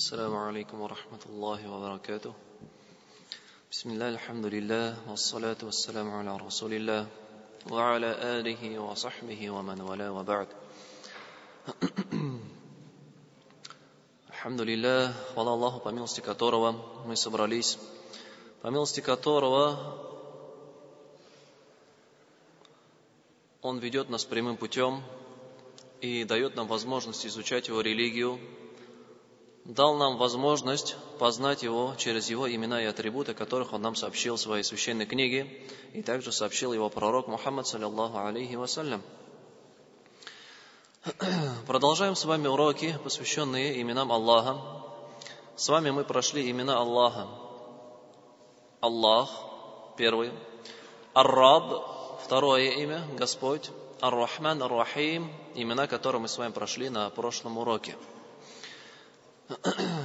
السلام عليكم ورحمة الله وبركاته بسم الله الحمد لله والصلاة والسلام على رسول الله وعلى آله وصحبه ومن والاه وبعد Алхамдулилля, хвала Аллаху, по милости которого мы собрались, по милости которого Он ведет нас прямым путем и дает нам возможность изучать Его религию, дал нам возможность познать Его через Его имена и атрибуты, которых Он нам сообщил в своей священной книге, и также сообщил Его пророк Мухаммад, саллиллаху алейхи вассалям. Продолжаем с вами уроки, посвященные именам Аллаха. С вами мы прошли имена Аллаха. Аллах, первый. Ар-Раб, второе имя, Господь. Ар-Рахман, Ар-Рахим, имена, которые мы с вами прошли на прошлом уроке.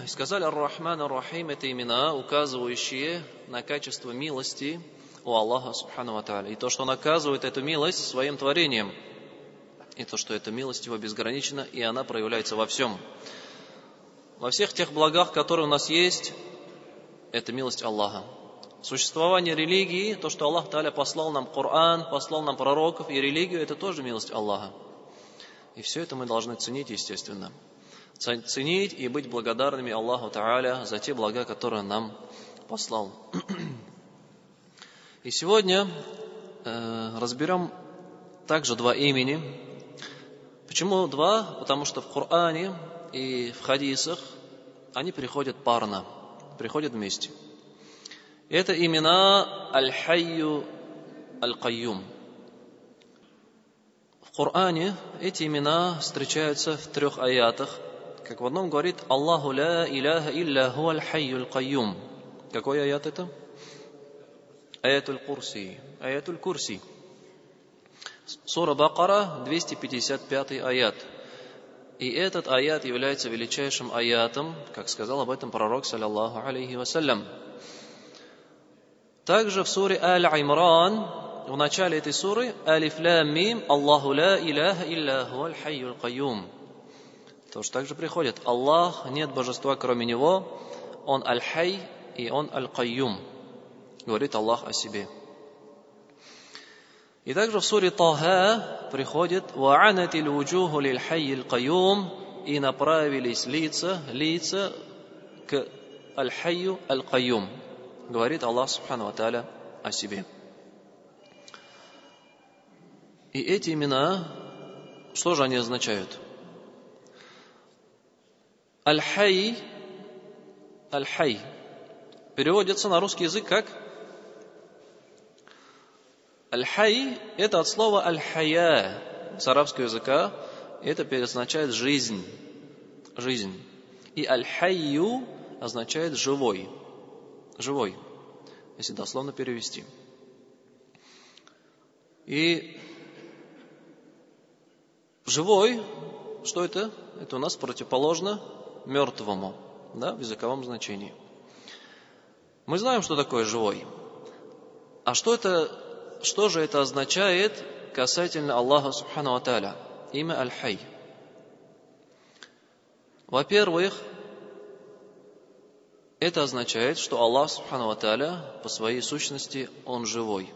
И сказали Ар-Рахман, Ар-Рахим, это имена, указывающие на качество милости у Аллаха, Субхану Ва И то, что он оказывает эту милость своим творением. И то, что эта милость его безгранична, и она проявляется во всем. Во всех тех благах, которые у нас есть, это милость Аллаха. Существование религии, то, что Аллах Таля послал нам Коран, послал нам пророков и религию, это тоже милость Аллаха. И все это мы должны ценить, естественно. Ценить и быть благодарными Аллаху Та'аля за те блага, которые нам послал. И сегодня э, разберем также два имени. Почему два? Потому что в Коране и в хадисах они приходят парно, приходят вместе – это имена Аль-Хайю Аль-Кайюм. В Коране эти имена встречаются в трех аятах. Как в одном говорит Аллаху ла иляха илля ху аль-хайю аль-кайюм. Какой аят это? Аятуль Курси. Аятуль Курси. Сура Бакара, 255 аят. И этот аят является величайшим аятом, как сказал об этом пророк, саллаллаху алейхи вассалям. Также в суре Аль-Имран, в начале этой суры, Алиф Ла Мим, Аллаху ла иляха илля хуаль хайюл кайюм. Тоже также приходит. Аллах, нет божества кроме Него, Он Аль-Хай и Он Аль-Кайюм. Говорит Аллах о себе. И также в суре Таха приходит «Ва'анати л'вуджуху лиль-хайи аль-кайюм» и направились лица, лица к Аль-Хайю Аль-Кайюм говорит Аллах Субхану Аталя о себе. И эти имена, что же они означают? Аль-Хай, Аль-Хай, переводится на русский язык как Аль-Хай – это от слова Аль-Хая с арабского языка. Это означает жизнь. Жизнь. И Аль-Хайю означает живой живой, если дословно перевести. И живой, что это? Это у нас противоположно мертвому, да, в языковом значении. Мы знаем, что такое живой. А что это, что же это означает касательно Аллаха Субхану Аталя? Имя Аль-Хай. Во-первых, это означает, что Аллах Субхану Аталя по своей сущности Он живой.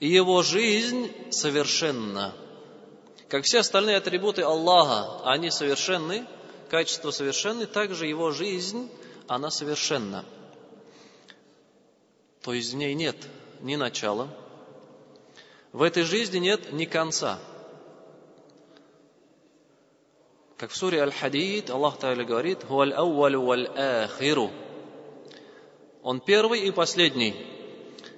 И Его жизнь совершенна. Как все остальные атрибуты Аллаха, они совершенны, качество совершенны, также Его жизнь, она совершенна. То есть в ней нет ни начала, в этой жизни нет ни конца – как в суре Аль-Хадид Аллах Тааля говорит, «Хуаль аувалю валь ахиру». Он первый и последний.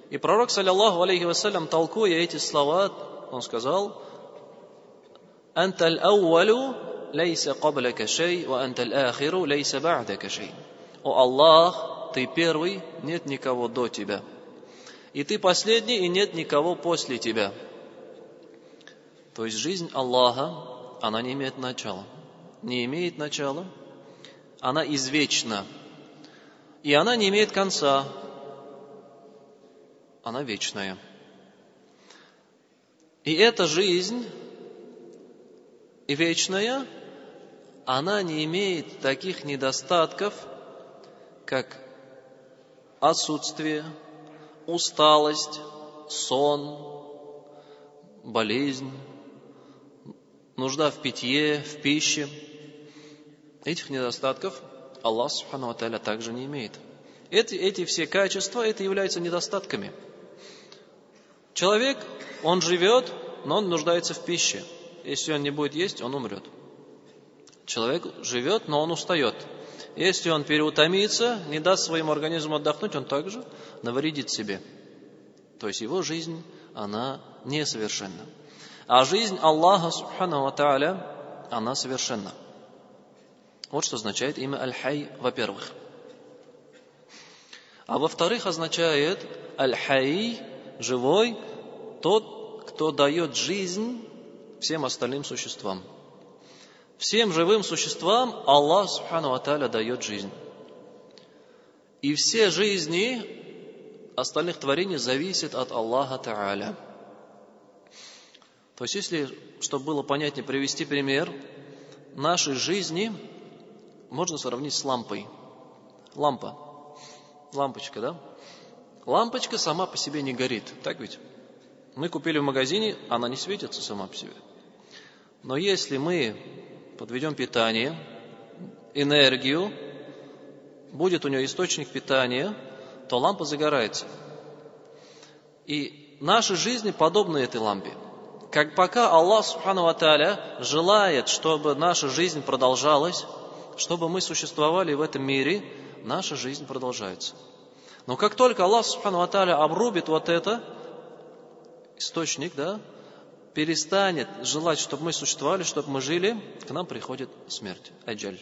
И пророк, саллиллаху алейхи вассалям, толкуя эти слова, он сказал, «Анта аль-аувалю лейса кабляка шей, ва анта аль-ахиру лейса ба'дака шей». О Аллах, ты первый, нет никого до тебя. И ты последний, и нет никого после тебя. То есть жизнь Аллаха, она не имеет начала не имеет начала, она извечна, и она не имеет конца, она вечная. И эта жизнь и вечная, она не имеет таких недостатков, как отсутствие, усталость, сон, болезнь, нужда в питье, в пище. Этих недостатков Аллах Субхану Аталя также не имеет. Эти, эти все качества, это являются недостатками. Человек, он живет, но он нуждается в пище. Если он не будет есть, он умрет. Человек живет, но он устает. Если он переутомится, не даст своему организму отдохнуть, он также навредит себе. То есть его жизнь, она несовершенна. А жизнь Аллаха, Субхану Тааля, она совершенна. Вот что означает имя Аль-Хай, во-первых. А во-вторых, означает Аль-Хай, живой, тот, кто дает жизнь всем остальным существам. Всем живым существам Аллах Субхану Аталя дает жизнь. И все жизни остальных творений зависят от Аллаха Тааля. То есть, если, чтобы было понятнее, привести пример, нашей жизни можно сравнить с лампой. Лампа. Лампочка, да? Лампочка сама по себе не горит, так ведь? Мы купили в магазине, она не светится сама по себе. Но если мы подведем питание, энергию, будет у нее источник питания, то лампа загорается. И наши жизни подобны этой лампе. Как пока Аллах Субхану Аталя желает, чтобы наша жизнь продолжалась, чтобы мы существовали в этом мире, наша жизнь продолжается. Но как только Аллах Субхану Аталя обрубит вот это, источник, да, перестанет желать, чтобы мы существовали, чтобы мы жили, к нам приходит смерть, аджаль.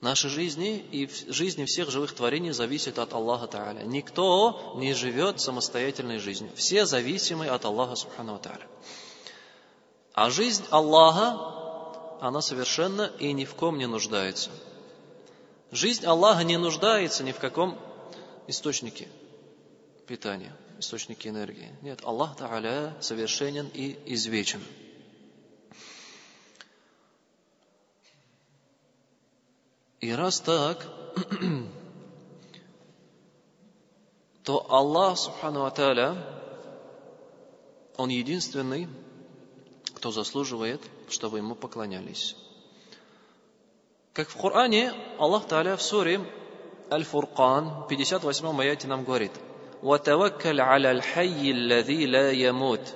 Наши жизни и жизни всех живых творений зависят от Аллаха Та'аля. Никто не живет самостоятельной жизнью. Все зависимы от Аллаха Субхану Та'аля. А жизнь Аллаха, она совершенна и ни в ком не нуждается. Жизнь Аллаха не нуждается ни в каком источнике питания источники энергии. Нет, Аллах Та'аля совершенен и извечен. И раз так, то Аллах Субхану Аталя, Он единственный, кто заслуживает, чтобы Ему поклонялись. Как в Коране, Аллах Та'аля в суре Аль-Фуркан, 58 аяте нам говорит – وتوكل على الحي الذي لا يموت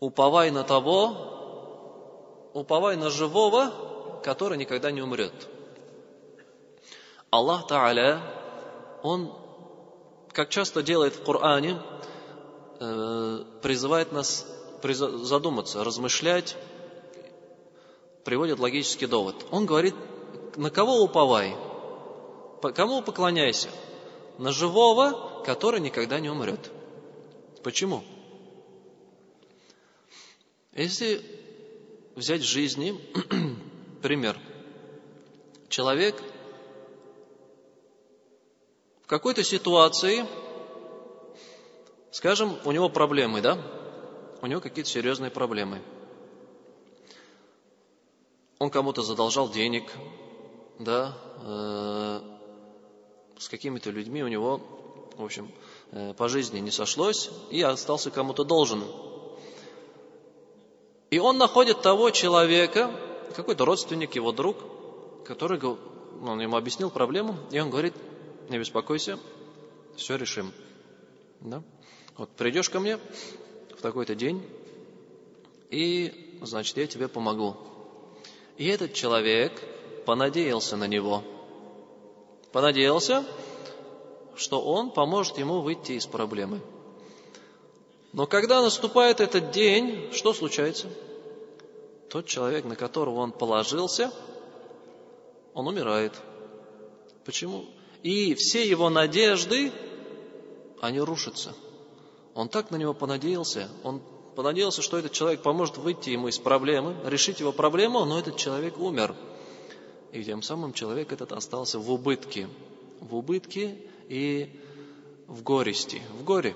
уповай на того, уповай на живого, который никогда не умрет. Аллах Та'аля, Он, как часто делает в Коране, э, призывает нас задуматься, размышлять, приводит логический довод. Он говорит, на кого уповай? Кому поклоняйся? На живого, который никогда не умрет. Почему? Если взять в жизни пример. Человек в какой-то ситуации, скажем, у него проблемы, да? У него какие-то серьезные проблемы. Он кому-то задолжал денег, да, э, с какими-то людьми у него, в общем, э, по жизни не сошлось, и остался кому-то должен. И он находит того человека, какой-то родственник, его друг, который он ему объяснил проблему, и он говорит, не беспокойся, все решим. Да? Вот придешь ко мне в такой-то день, и, значит, я тебе помогу. И этот человек понадеялся на него – понадеялся, что он поможет ему выйти из проблемы. Но когда наступает этот день, что случается? Тот человек, на которого он положился, он умирает. Почему? И все его надежды, они рушатся. Он так на него понадеялся, он понадеялся, что этот человек поможет выйти ему из проблемы, решить его проблему, но этот человек умер – и тем самым человек этот остался в убытке. В убытке и в горести, в горе.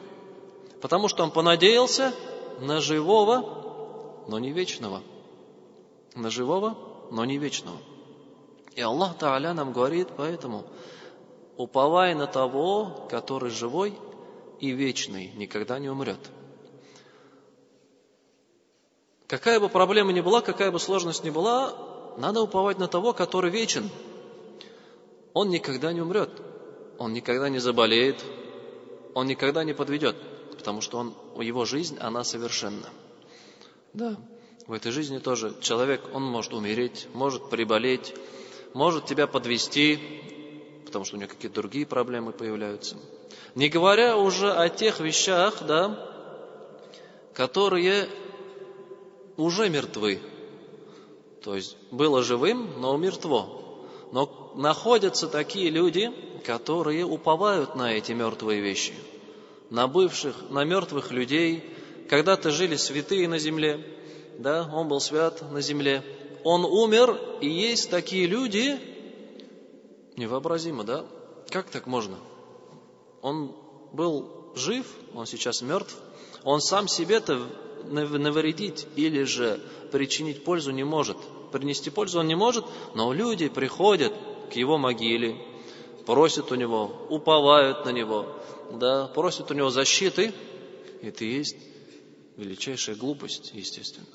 Потому что он понадеялся на живого, но не вечного. На живого, но не вечного. И Аллах Тааля нам говорит, поэтому уповай на того, который живой и вечный, никогда не умрет. Какая бы проблема ни была, какая бы сложность ни была, надо уповать на того, который вечен. Он никогда не умрет, он никогда не заболеет, он никогда не подведет, потому что он, его жизнь, она совершенна. Да, в этой жизни тоже человек, он может умереть, может приболеть, может тебя подвести, потому что у него какие-то другие проблемы появляются. Не говоря уже о тех вещах, да, которые уже мертвы. То есть было живым, но мертво. Но находятся такие люди, которые уповают на эти мертвые вещи, на бывших, на мертвых людей. Когда-то жили святые на земле, да, он был свят на земле. Он умер, и есть такие люди, невообразимо, да? Как так можно? Он был жив, он сейчас мертв, он сам себе-то навредить или же причинить пользу не может. Принести пользу он не может, но люди приходят к его могиле, просят у него, уповают на него, да, просят у него защиты. Это и есть величайшая глупость, естественно.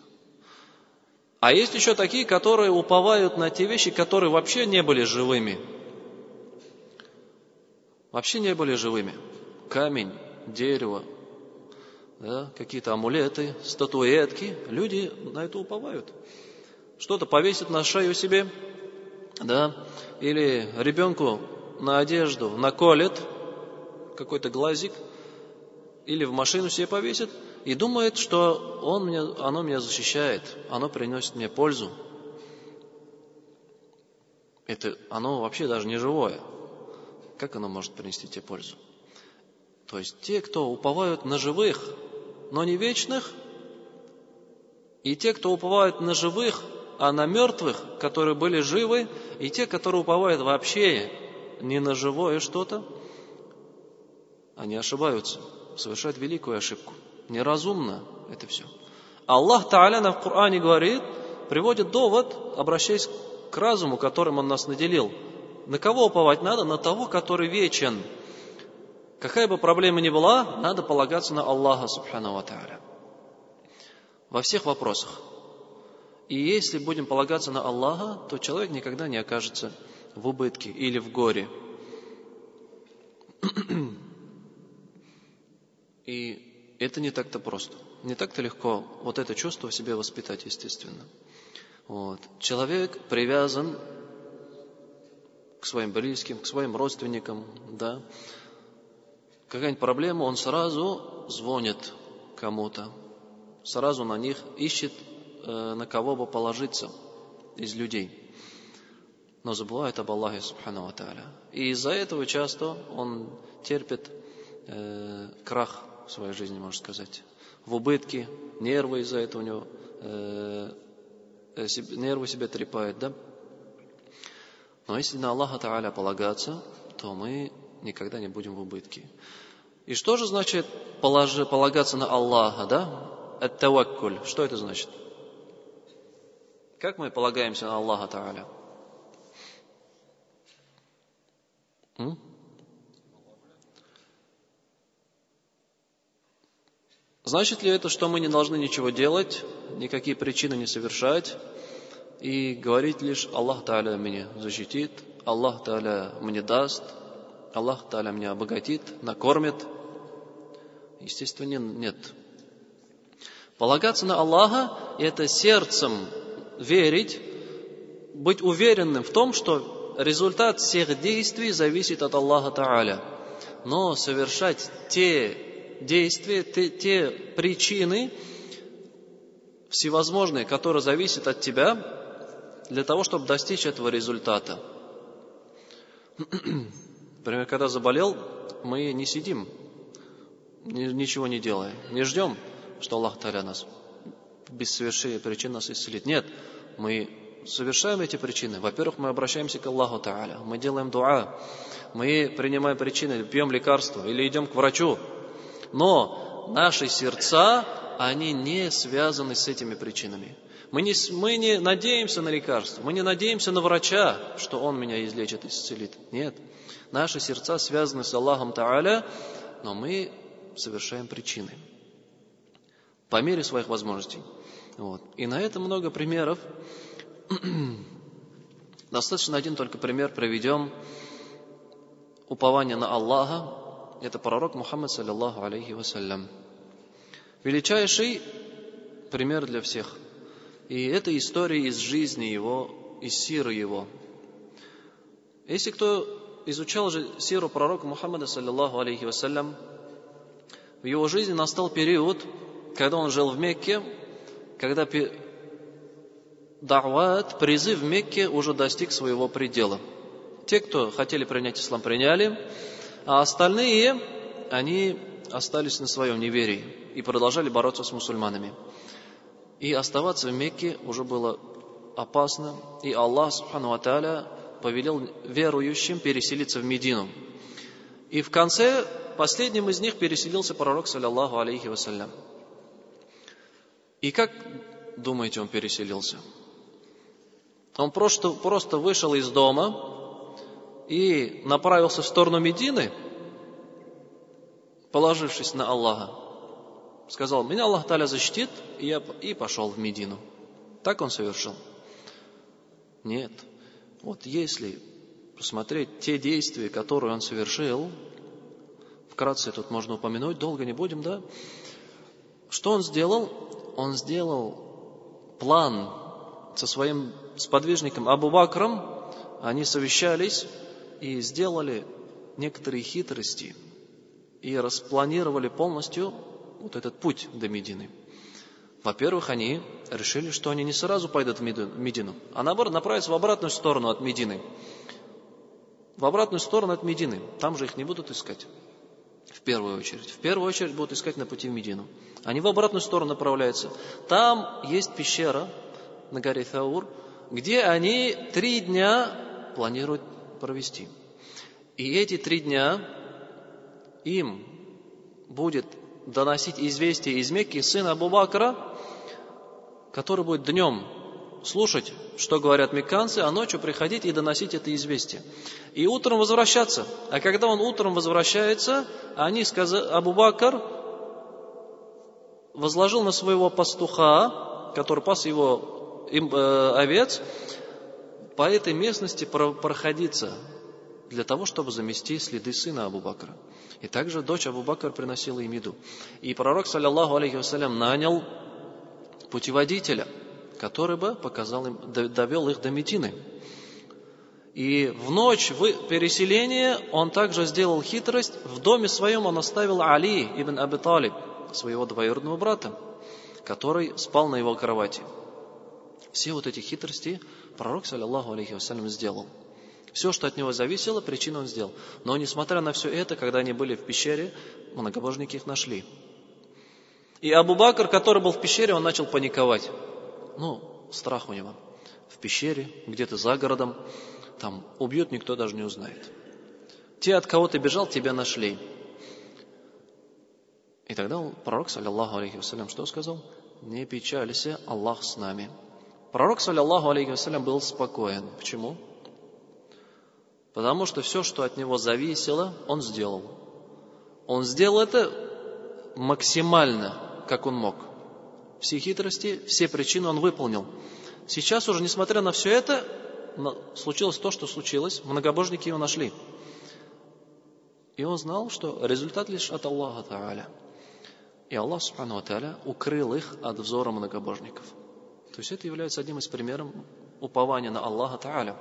А есть еще такие, которые уповают на те вещи, которые вообще не были живыми. Вообще не были живыми. Камень, дерево, да, какие-то амулеты, статуэтки. Люди на это уповают. Что-то повесит на шею себе, да, или ребенку на одежду наколет какой-то глазик, или в машину себе повесит, и думает, что он меня, оно меня защищает, оно приносит мне пользу. Это оно вообще даже не живое. Как оно может принести тебе пользу? То есть те, кто уповают на живых, но не вечных, и те, кто уповают на живых, а на мертвых, которые были живы, и те, которые уповают вообще не на живое что-то, они ошибаются, совершают великую ошибку. Неразумно это все. Аллах Та'аля в Коране говорит, приводит довод, обращаясь к разуму, которым Он нас наделил. На кого уповать надо? На того, который вечен. Какая бы проблема ни была, надо полагаться на Аллаха Субхану Тааля. Во всех вопросах. И если будем полагаться на Аллаха, то человек никогда не окажется в убытке или в горе. И это не так-то просто. Не так-то легко вот это чувство в себе воспитать, естественно. Вот. Человек привязан к своим близким, к своим родственникам, да, какая-нибудь проблема, он сразу звонит кому-то, сразу на них ищет, э, на кого бы положиться из людей. Но забывает об Аллахе Субхану Тааля. И из-за этого часто он терпит э, крах в своей жизни, можно сказать. В убытке, нервы из-за этого у него, э, э нервы себе трепает, да? Но если на Аллаха Тааля полагаться, то мы никогда не будем в убытке. И что же значит положи, полагаться на Аллаха, да? Ат-таваккуль. Что это значит? Как мы полагаемся на Аллаха Тааля? Значит ли это, что мы не должны ничего делать, никакие причины не совершать, и говорить лишь Аллах Тааля меня защитит, Аллах Тааля мне даст, Аллах Таля меня обогатит, накормит? Естественно, нет. Полагаться на Аллаха – это сердцем верить, быть уверенным в том, что результат всех действий зависит от Аллаха Тааля. Но совершать те действия, те, те причины всевозможные, которые зависят от тебя, для того, чтобы достичь этого результата – Например, когда заболел, мы не сидим, ничего не делая, не ждем, что Аллах Таля нас без совершения причин нас исцелит. Нет, мы совершаем эти причины. Во-первых, мы обращаемся к Аллаху Та'аля, мы делаем дуа, мы принимаем причины, пьем лекарства или идем к врачу. Но наши сердца, они не связаны с этими причинами. Мы не, мы не надеемся на лекарство, мы не надеемся на врача, что он меня излечит, исцелит. Нет. Наши сердца связаны с Аллахом Тааля, но мы совершаем причины по мере своих возможностей. Вот. И на это много примеров. Достаточно один только пример приведем. Упование на Аллаха. Это пророк Мухаммад, саллиллаху алейхи вассалям. Величайший пример для всех. И это история из жизни его, из сиры его. Если кто изучал же сиру пророка Мухаммада, саллиллаху алейхи вассалям, в его жизни настал период, когда он жил в Мекке, когда дават, призыв в Мекке уже достиг своего предела. Те, кто хотели принять ислам, приняли, а остальные, они остались на своем неверии и продолжали бороться с мусульманами. И оставаться в Мекке уже было опасно, и Аллах, субхану Аталя, повелел верующим переселиться в Медину. И в конце последним из них переселился пророк, саллиллаху алейхи вассалям. И как думаете, он переселился? Он просто, просто вышел из дома и направился в сторону Медины, положившись на Аллаха. Сказал, меня Аллах Таля защитит, и, я, и пошел в Медину. Так он совершил? Нет. Вот если посмотреть те действия, которые он совершил, вкратце тут можно упомянуть, долго не будем, да? Что он сделал? Он сделал план со своим сподвижником Абу Бакром, они совещались и сделали некоторые хитрости и распланировали полностью вот этот путь до Медины. Во-первых, они решили, что они не сразу пойдут в Медину, а наоборот направятся в обратную сторону от Медины. В обратную сторону от Медины. Там же их не будут искать. В первую очередь. В первую очередь будут искать на пути в Медину. Они в обратную сторону направляются. Там есть пещера на горе Таур, где они три дня планируют провести. И эти три дня им будет доносить известие из Мекки сын Абу Бакра, который будет днем слушать, что говорят мекканцы, а ночью приходить и доносить это известие. И утром возвращаться. А когда он утром возвращается, они сказали, Абу Бакр возложил на своего пастуха, который пас его им, э, овец по этой местности проходиться для того, чтобы замести следы сына Абу Бакра. И также дочь Абу Бакр приносила им еду. И пророк, саллиллаху алейхи вассалям, нанял путеводителя, который бы показал им, довел их до Медины. И в ночь переселения он также сделал хитрость. В доме своем он оставил Али ибн Аби Талиб, своего двоюродного брата, который спал на его кровати. Все вот эти хитрости пророк, саллиллаху алейхи вассалям, сделал. Все, что от него зависело, причину он сделал. Но несмотря на все это, когда они были в пещере, многобожники их нашли. И Абу Бакр, который был в пещере, он начал паниковать. Ну, страх у него. В пещере, где-то за городом, там убьют, никто даже не узнает. Те, от кого ты бежал, тебя нашли. И тогда пророк, саллиллаху алейхи вассалям, что сказал? Не печалься, Аллах с нами. Пророк, саллиллаху алейхи вассалям, был спокоен. Почему? Потому что все, что от него зависело, он сделал. Он сделал это максимально, как он мог. Все хитрости, все причины он выполнил. Сейчас уже, несмотря на все это, случилось то, что случилось. Многобожники его нашли. И он знал, что результат лишь от Аллаха Та'аля. И Аллах Субхану Тааля укрыл их от взора многобожников. То есть это является одним из примеров упования на Аллаха Тааля.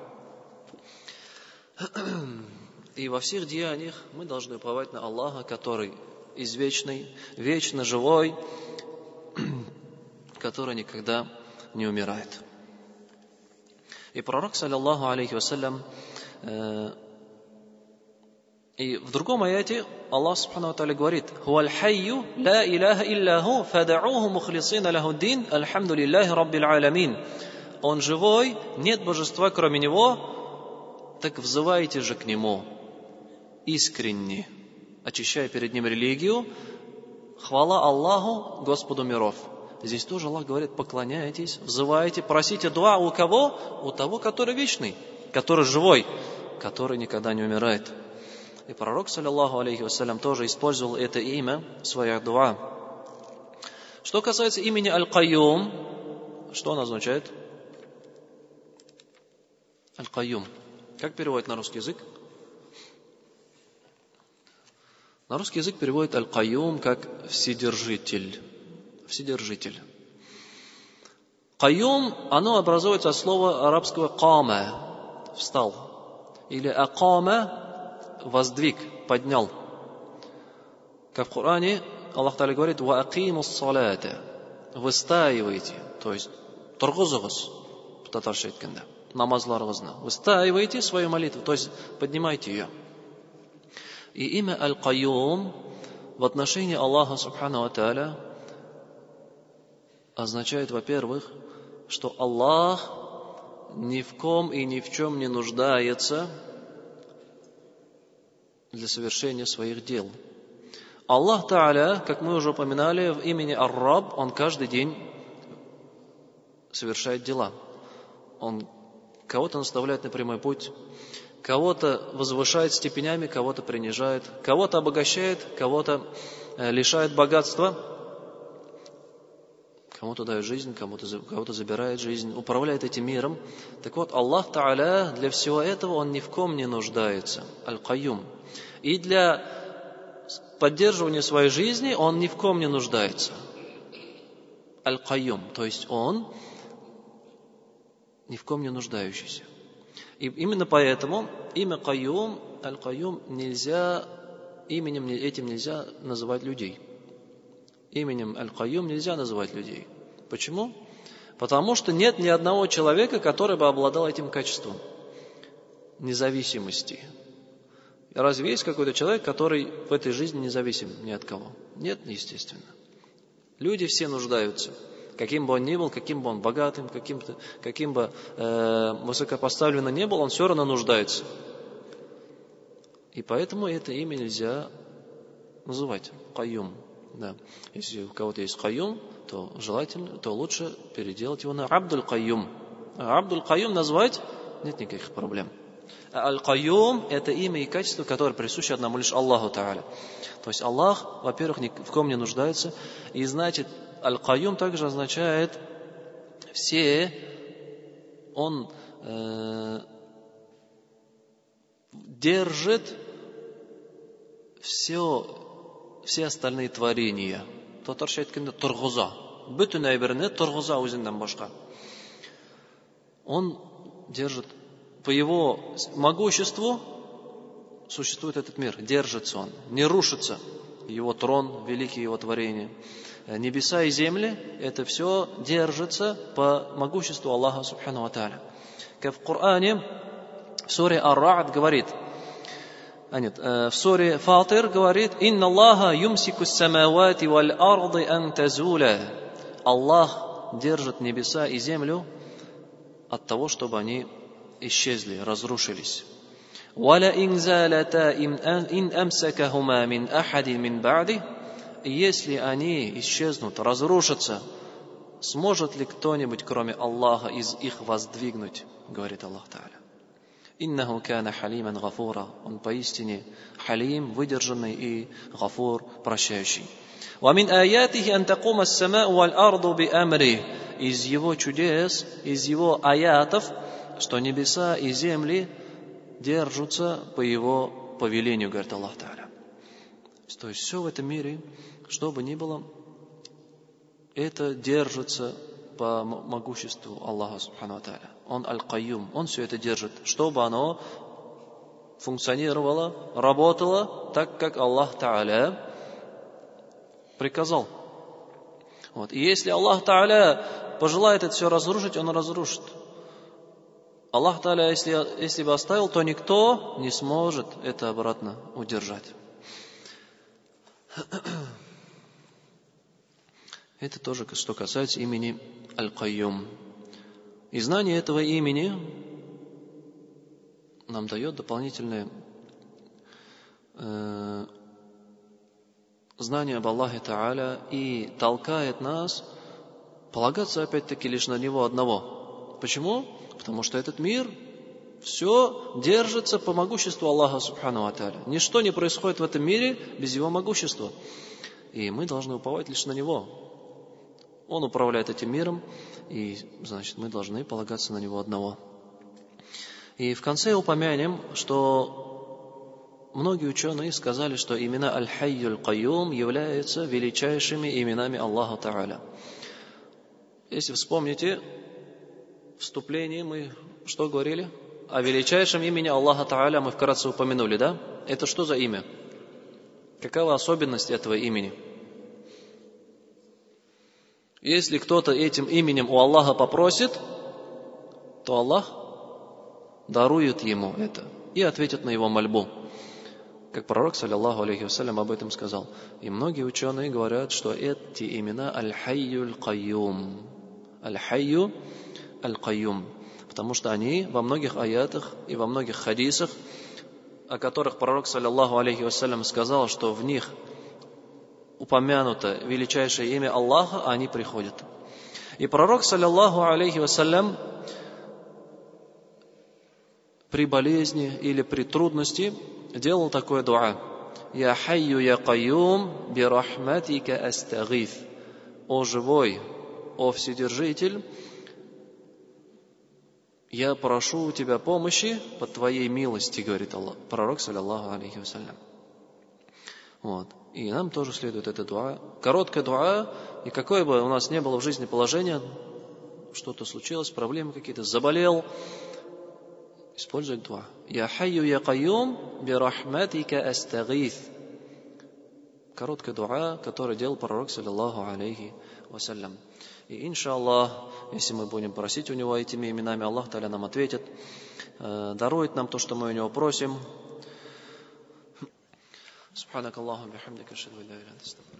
И во всех деяниях мы должны уповать на Аллаха, который извечный, вечно живой, который никогда не умирает. И пророк, саллиллаху алейхи вассалям, э, и в другом аяте Аллах Субхану Тааля говорит, «Хуаль хайю, ла илляха илляху, фадa'уху мухлисина лаху дин, альхамду лиллахи раббил аламин». Он живой, нет божества кроме Него, так взывайте же к Нему искренне, очищая перед Ним религию, Хвала Аллаху, Господу миров. Здесь тоже Аллах говорит, поклоняйтесь, взывайте, просите дуа у кого? У того, который вечный, который живой, который никогда не умирает. И пророк, саллиллаху алейхи вассалям, тоже использовал это имя в своих дуа. Что касается имени Аль-Кайюм, что оно означает? Аль-Кайюм. Как переводит на русский язык? На русский язык переводит Аль-Кайюм как «вседержитель». Вседержитель. Кайюм, оно образуется от слова арабского «кама» – «встал». Или «акама» – «воздвиг», «поднял». Как в Коране Аллах Таля говорит «ва акимус салата» – «выстаивайте», то есть «тұрғызығыз» татарша айтканда намазларыңызны выстаивайте свою молитву то есть поднимайте ее и имя Аль-Кайюм в отношении Аллаха Субхану Тааля означает, во-первых, что Аллах ни в ком и ни в чем не нуждается для совершения своих дел. Аллах Тааля, как мы уже упоминали, в имени Ар-Раб, Он каждый день совершает дела. Он кого-то наставляет на прямой путь, Кого-то возвышает степенями, кого-то принижает, кого-то обогащает, кого-то э, лишает богатства, кому-то дает жизнь, кому-то кого забирает жизнь, управляет этим миром. Так вот, Аллах Та'аля для всего этого, Он ни в ком не нуждается. Аль-Каюм. И для поддерживания своей жизни Он ни в ком не нуждается. Аль-Каюм. То есть Он ни в ком не нуждающийся. И именно поэтому имя Каюм, Аль-Каюм, нельзя, именем этим нельзя называть людей. Именем Аль-Каюм нельзя называть людей. Почему? Потому что нет ни одного человека, который бы обладал этим качеством независимости. Разве есть какой-то человек, который в этой жизни независим ни от кого? Нет, естественно. Люди все нуждаются – Каким бы он ни был, каким бы он богатым, каким, каким бы э, высокопоставленным ни был, он все равно нуждается. И поэтому это имя нельзя называть каюм. Да. Если у кого-то есть каюм, то желательно, то лучше переделать его на Абдуль Каюм. А Абдуль Каюм назвать нет никаких проблем. А Аль-Каюм – это имя и качество, которое присуще одному лишь Аллаху Та'аля. То есть Аллах, во-первых, ни в ком не нуждается, и значит, Аль-Каюм также означает все, он э, держит все, все остальные творения. Татарша айтканда тұрғыза. Бүтін әйберіне тұрғыза өзінен башқа. Он держит по его могуществу существует этот мир, держится он, не рушится его трон, великие его творения. Э, небеса и земли, это все держится по могуществу Аллаха Субхану Тааля. Как в Коране, в суре Ар-Рa'д говорит, а нет, э, в суре Фатир говорит, «Инна Аллаха юмсику самавати валь арды ан тазуля». Аллах держит небеса и землю от того, чтобы они исчезли, разрушились. وَلَئِنْ زَالَتَا إِنْ أَمْسَكَهُمَا مِنْ أَحَدٍ مِنْ بَعْدِهِ если они исчезнут, разрушатся, сможет ли кто-нибудь, кроме Аллаха, из их воздвигнуть, говорит Аллах Та'аля. Иннаху кана халиман гафура. Он поистине халим, выдержанный и гафур, прощающий. ومن آياته أن تقوم السماء والأرض بأمره. Из его чудес, из его аятов, что небеса и земли держатся по его повелению, говорит Аллах Та'аля. То есть все в этом мире что бы ни было, это держится по могуществу Аллаха Субхану Тааля. Он Аль-Кайюм, Он все это держит, чтобы оно функционировало, работало так, как Аллах Тааля приказал. Вот. И если Аллах Тааля пожелает это все разрушить, Он разрушит. Аллах Тааля, если, если бы оставил, то никто не сможет это обратно удержать. Это тоже, что касается имени Аль-Кайюм. И знание этого имени нам дает дополнительное э, знание об Аллахе Та'аля и толкает нас полагаться опять-таки лишь на Него одного. Почему? Потому что этот мир все держится по могуществу Аллаха Субхану Аталя. Ничто не происходит в этом мире без Его могущества. И мы должны уповать лишь на Него. Он управляет этим миром, и, значит, мы должны полагаться на Него одного. И в конце упомянем, что многие ученые сказали, что имена Аль-Хайюль Кайюм являются величайшими именами Аллаха Та'аля. Если вспомните, вступление мы что говорили? О величайшем имени Аллаха Та'аля мы вкратце упомянули, да? Это что за имя? Какова особенность этого имени? Если кто-то этим именем у Аллаха попросит, то Аллах дарует ему это и ответит на его мольбу. Как пророк, саллиллаху алейхи вассалям, об этом сказал. И многие ученые говорят, что эти имена Аль-Хайю Аль-Кайюм. Аль-Хайю Аль-Кайюм потому что они во многих аятах и во многих хадисах, о которых пророк, саллиллаху алейхи вассалям, сказал, что в них упомянуто величайшее имя Аллаха, а они приходят. И пророк, саллиллаху алейхи вассалям, при болезни или при трудности делал такое дуа. «Я хайю я каюм бирахматика астагиф». «О живой, о вседержитель, я прошу у тебя помощи по твоей милости, говорит Аллах, пророк, саллиллаху алейхи вассалям. Вот. И нам тоже следует эта дуа. Короткая дуа, и какое бы у нас не было в жизни положение, что-то случилось, проблемы какие-то, заболел, используй дуа. Я хайю я каюм бирахматика астагиф. Короткая дуа, которую делал пророк, саллиллаху алейхи вассалям. И иншаллах, если мы будем просить у него этими именами, Аллах Таля нам ответит, э, дарует нам то, что мы у него просим. سبحانك اللهم وبحمدك اشهد ان لا اله الا انت استغفرك